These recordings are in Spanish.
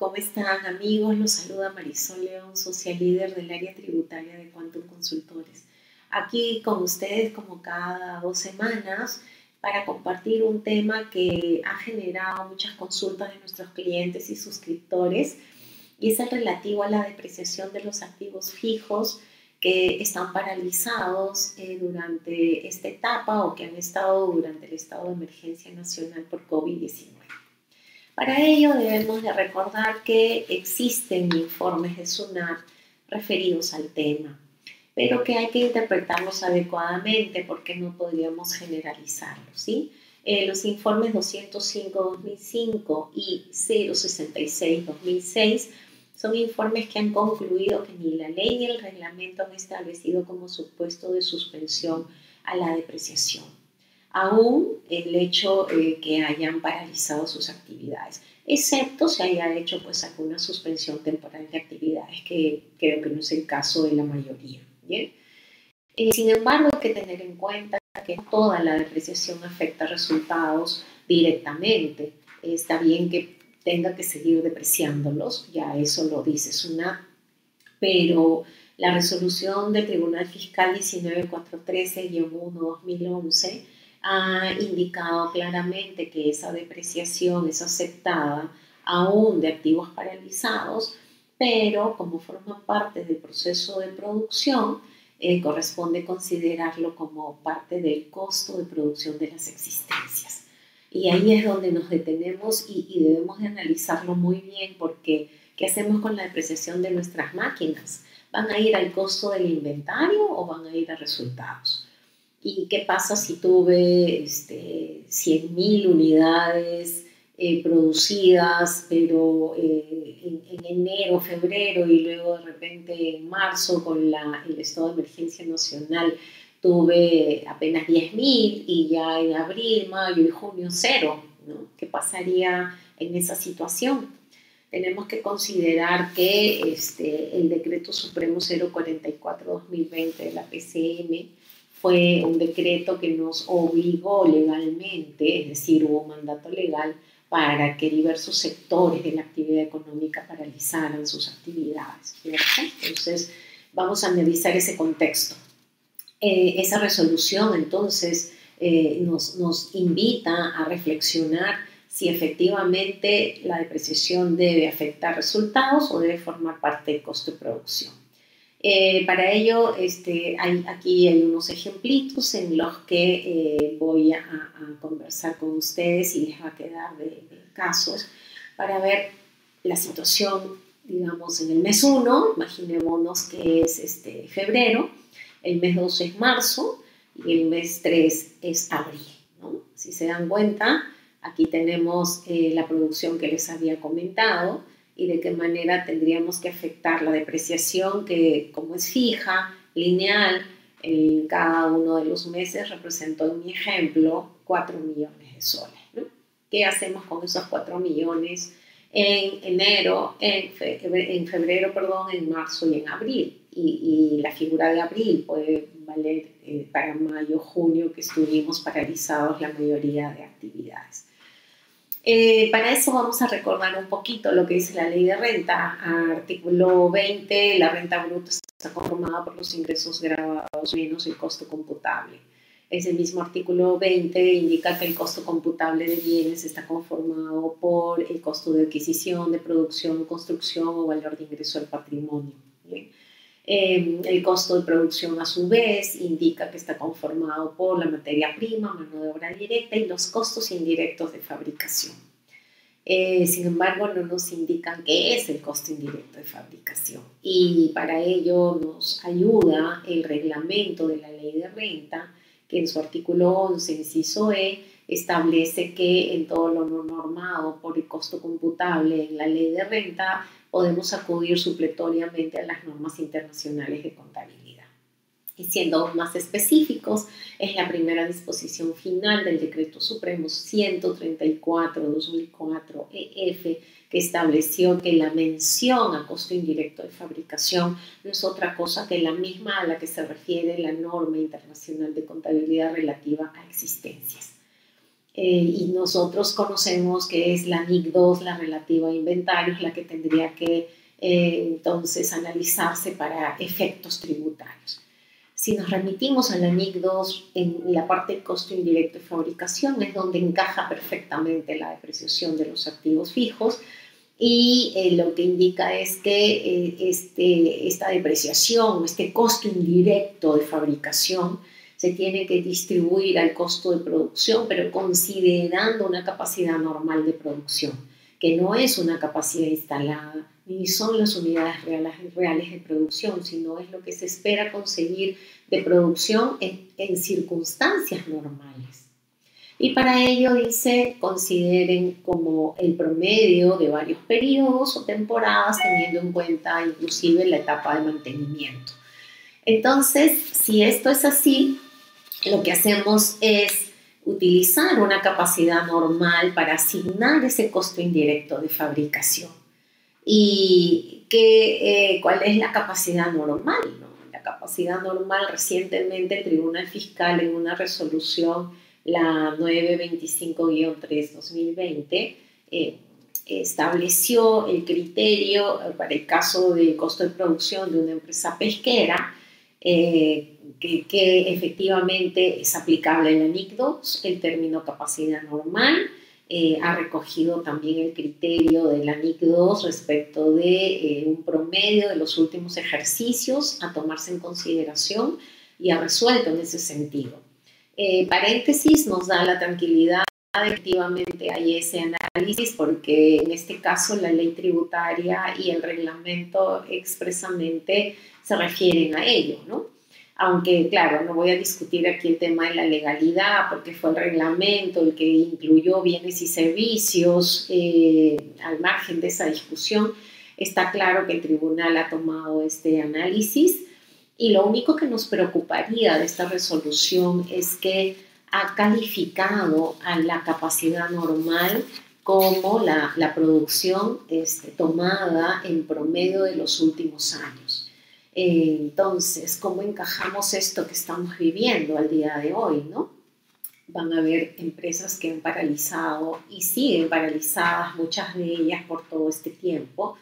¿cómo están amigos? Los saluda Marisol León, social líder del área tributaria de Quantum Consultores. Aquí con ustedes como cada dos semanas para compartir un tema que ha generado muchas consultas de nuestros clientes y suscriptores y es el relativo a la depreciación de los activos fijos que están paralizados eh, durante esta etapa o que han estado durante el estado de emergencia nacional por COVID-19. Para ello debemos de recordar que existen informes de SUNAT referidos al tema, pero que hay que interpretarlos adecuadamente porque no podríamos generalizarlos. ¿sí? Eh, los informes 205-2005 y 066-2006 son informes que han concluido que ni la ley ni el reglamento han establecido como supuesto de suspensión a la depreciación, aún el hecho eh, que hayan paralizado sus actividades, excepto si haya hecho pues alguna suspensión temporal de actividades, que creo que no es el caso de la mayoría. ¿bien? Eh, sin embargo, hay que tener en cuenta que toda la depreciación afecta resultados directamente. Está bien que tenga que seguir depreciándolos, ya eso lo dice SUNAT, pero la resolución del Tribunal Fiscal 19413-1-2011 ha indicado claramente que esa depreciación es aceptada aún de activos paralizados, pero como forma parte del proceso de producción, eh, corresponde considerarlo como parte del costo de producción de las existencias. Y ahí es donde nos detenemos y, debemos de analizarlo muy bien porque ¿qué hacemos con la depreciación de nuestras máquinas? ¿Van a ir al costo del inventario o van a ir a resultados? ¿Y qué pasa si tuve este, 100.000 unidades eh, producidas, pero eh, en, enero, febrero y luego de repente en marzo con la, el estado de emergencia nacional tuve apenas 10.000 y ya en abril, mayo y junio cero. ¿no? ¿Qué pasaría en esa situación? Tenemos que considerar que este, el decreto supremo 044-2020 de la PCM fue un decreto que nos obligó legalmente, es decir, hubo un mandato legal para que diversos sectores de la actividad económica paralizaran sus actividades. Entonces, vamos a analizar ese contexto. Eh, esa resolución entonces eh, nos, nos invita a reflexionar si efectivamente la depreciación debe afectar resultados o debe formar parte del costo de producción. Eh, para ello, este, hay, aquí hay unos ejemplitos en los que voy a, conversar con ustedes y les va a quedar de, casos para ver la situación, digamos, en el mes 1, imaginémonos que es este, febrero, el mes 2 es marzo y el mes 3 es abril. Si se dan cuenta, aquí tenemos eh, la producción que les había comentado y de qué manera tendríamos que afectar la depreciación que como es fija, lineal, en cada uno de los meses representó en mi ejemplo 4 millones de soles. ¿Qué hacemos con esos 4 millones en enero, en, en febrero, perdón, en marzo y en abril? y, la figura de abril puede valer eh, para mayo, junio, que estuvimos paralizados la mayoría de actividades. Eh, para eso vamos a recordar un poquito lo que dice la ley de renta. Artículo 20, la renta bruta está conformada por los ingresos grabados menos el costo computable. Ese mismo artículo 20 indica que el costo computable de bienes está conformado por el costo de adquisición, de producción, construcción o valor de ingreso del patrimonio. Em, el costo de producción a su vez indica que está conformado por la materia prima, mano de obra directa y los costos indirectos de fabricación. Eh, sin embargo, no nos indican qué es el costo indirecto de fabricación y para ello nos ayuda el reglamento de la ley de renta que en su artículo 11, inciso E, establece que en todo lo normado por el costo computable en la ley de renta podemos acudir supletoriamente a las normas internacionales de contabilidad. Y siendo aún más específicos, es la primera disposición final del Decreto Supremo 134-2004 EF que estableció que la mención a costo indirecto de fabricación no es otra cosa que la misma a la que se refiere la norma internacional de contabilidad relativa a existencias. Eh, y nosotros conocemos que es la NIC 2, la relativa a inventarios, la que tendría que eh, entonces analizarse para efectos tributarios. Si nos remitimos a la NIC 2 en la parte de costo indirecto de fabricación, es donde encaja perfectamente la depreciación de los activos fijos y eh, lo que indica es que este, esta depreciación, este costo indirecto de fabricación, se tiene que distribuir al costo de producción, pero considerando una capacidad normal de producción, que no es una capacidad instalada, ni son las unidades reales, de producción, sino es lo que se espera conseguir de producción en, en circunstancias normales. Y para ello dice, consideren como el promedio de varios periodos o temporadas, teniendo en cuenta inclusive la etapa de mantenimiento. Entonces, si esto es así, lo que hacemos es utilizar una capacidad normal para asignar ese costo indirecto de fabricación. ¿Y qué, eh, cuál es la capacidad normal? La capacidad normal, recientemente el Tribunal Fiscal en una resolución, la 925-3-2020, eh, estableció el criterio para el caso del costo de producción de una empresa pesquera eh, que, efectivamente es aplicable en la NIC 2, el término capacidad normal. Eh, ha recogido también el criterio de la NIC 2 respecto de eh, un promedio de los últimos ejercicios a tomarse en consideración y ha resuelto en ese sentido. paréntesis nos da la tranquilidad efectivamente hay ese análisis porque en este caso la ley tributaria y el reglamento expresamente se refieren a ello, ¿no? Aunque, claro, no voy a discutir aquí el tema de la legalidad, porque fue el reglamento el que incluyó bienes y servicios eh, al margen de esa discusión. Está claro que el tribunal ha tomado este análisis y lo único que nos preocuparía de esta resolución es que ha calificado a la capacidad normal como la, la producción este, tomada en promedio de los últimos años. Entonces, ¿cómo encajamos esto que estamos viviendo al día de hoy? ¿no? Van a haber empresas que han paralizado y siguen paralizadas, muchas de ellas por todo este tiempo.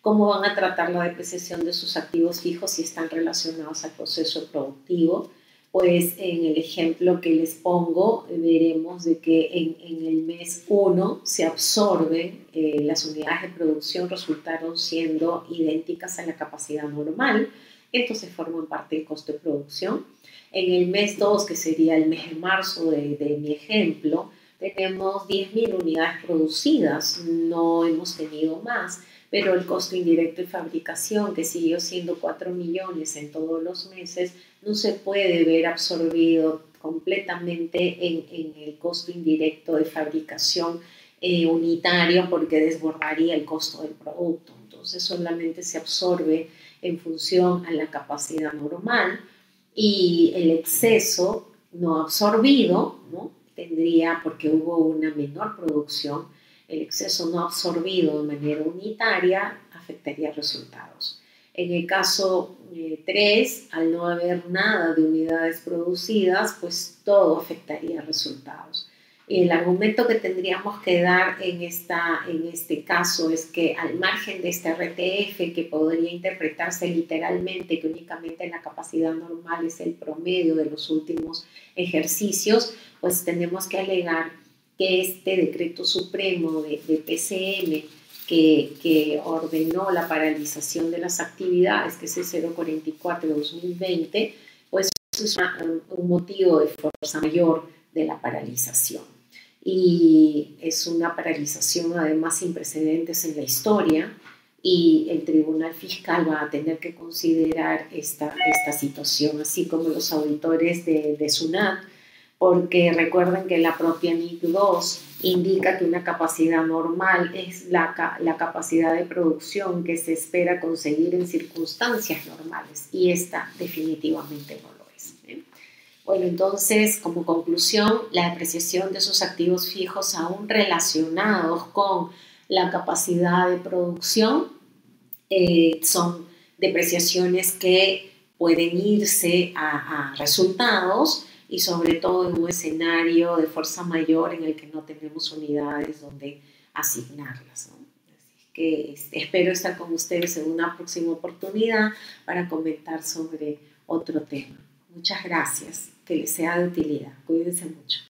¿Cómo van a tratar la depreciación de sus activos fijos si están relacionados al proceso productivo? Pues en el ejemplo que les pongo veremos de que en, el mes 1 se absorben, eh, las unidades de producción resultaron siendo idénticas a la capacidad normal, entonces forman parte del costo de producción. En el mes 2, que sería el mes de marzo de, de mi ejemplo, tenemos 10.000 unidades producidas, no hemos tenido más, pero el costo indirecto de fabricación, que siguió siendo 4 millones en todos los meses, no se puede ver absorbido completamente en, el costo indirecto de fabricación eh, unitario porque desbordaría el costo del producto. Entonces solamente se absorbe en función a la capacidad normal y el exceso no absorbido ¿no? tendría, porque hubo una menor producción, el exceso no absorbido de manera unitaria afectaría resultados. En el caso 3, eh, al no haber nada de unidades producidas, pues todo afectaría resultados. El argumento que tendríamos que dar en, esta, en este caso es que al margen de este RTF, que podría interpretarse literalmente que únicamente la capacidad normal es el promedio de los últimos ejercicios, pues tenemos que alegar que este decreto supremo de, PCM que, que, ordenó la paralización de las actividades, que es el 044 de 2020, pues es un motivo de fuerza mayor de la paralización. Y es una paralización además sin precedentes en la historia y el Tribunal Fiscal va a tener que considerar esta, esta situación, así como los auditores de, de SUNAT porque recuerden que la propia NIC 2 indica que una capacidad normal es la, la, capacidad de producción que se espera conseguir en circunstancias normales y esta definitivamente no lo es. ¿eh? Bueno, entonces, como conclusión, la depreciación de esos activos fijos aún relacionados con la capacidad de producción eh, son depreciaciones que pueden irse a resultados y sobre todo en un escenario de fuerza mayor en el que no tenemos unidades donde asignarlas. Así que este, espero estar con ustedes en una próxima oportunidad para comentar sobre otro tema. Muchas gracias, que les sea de utilidad. Cuídense mucho.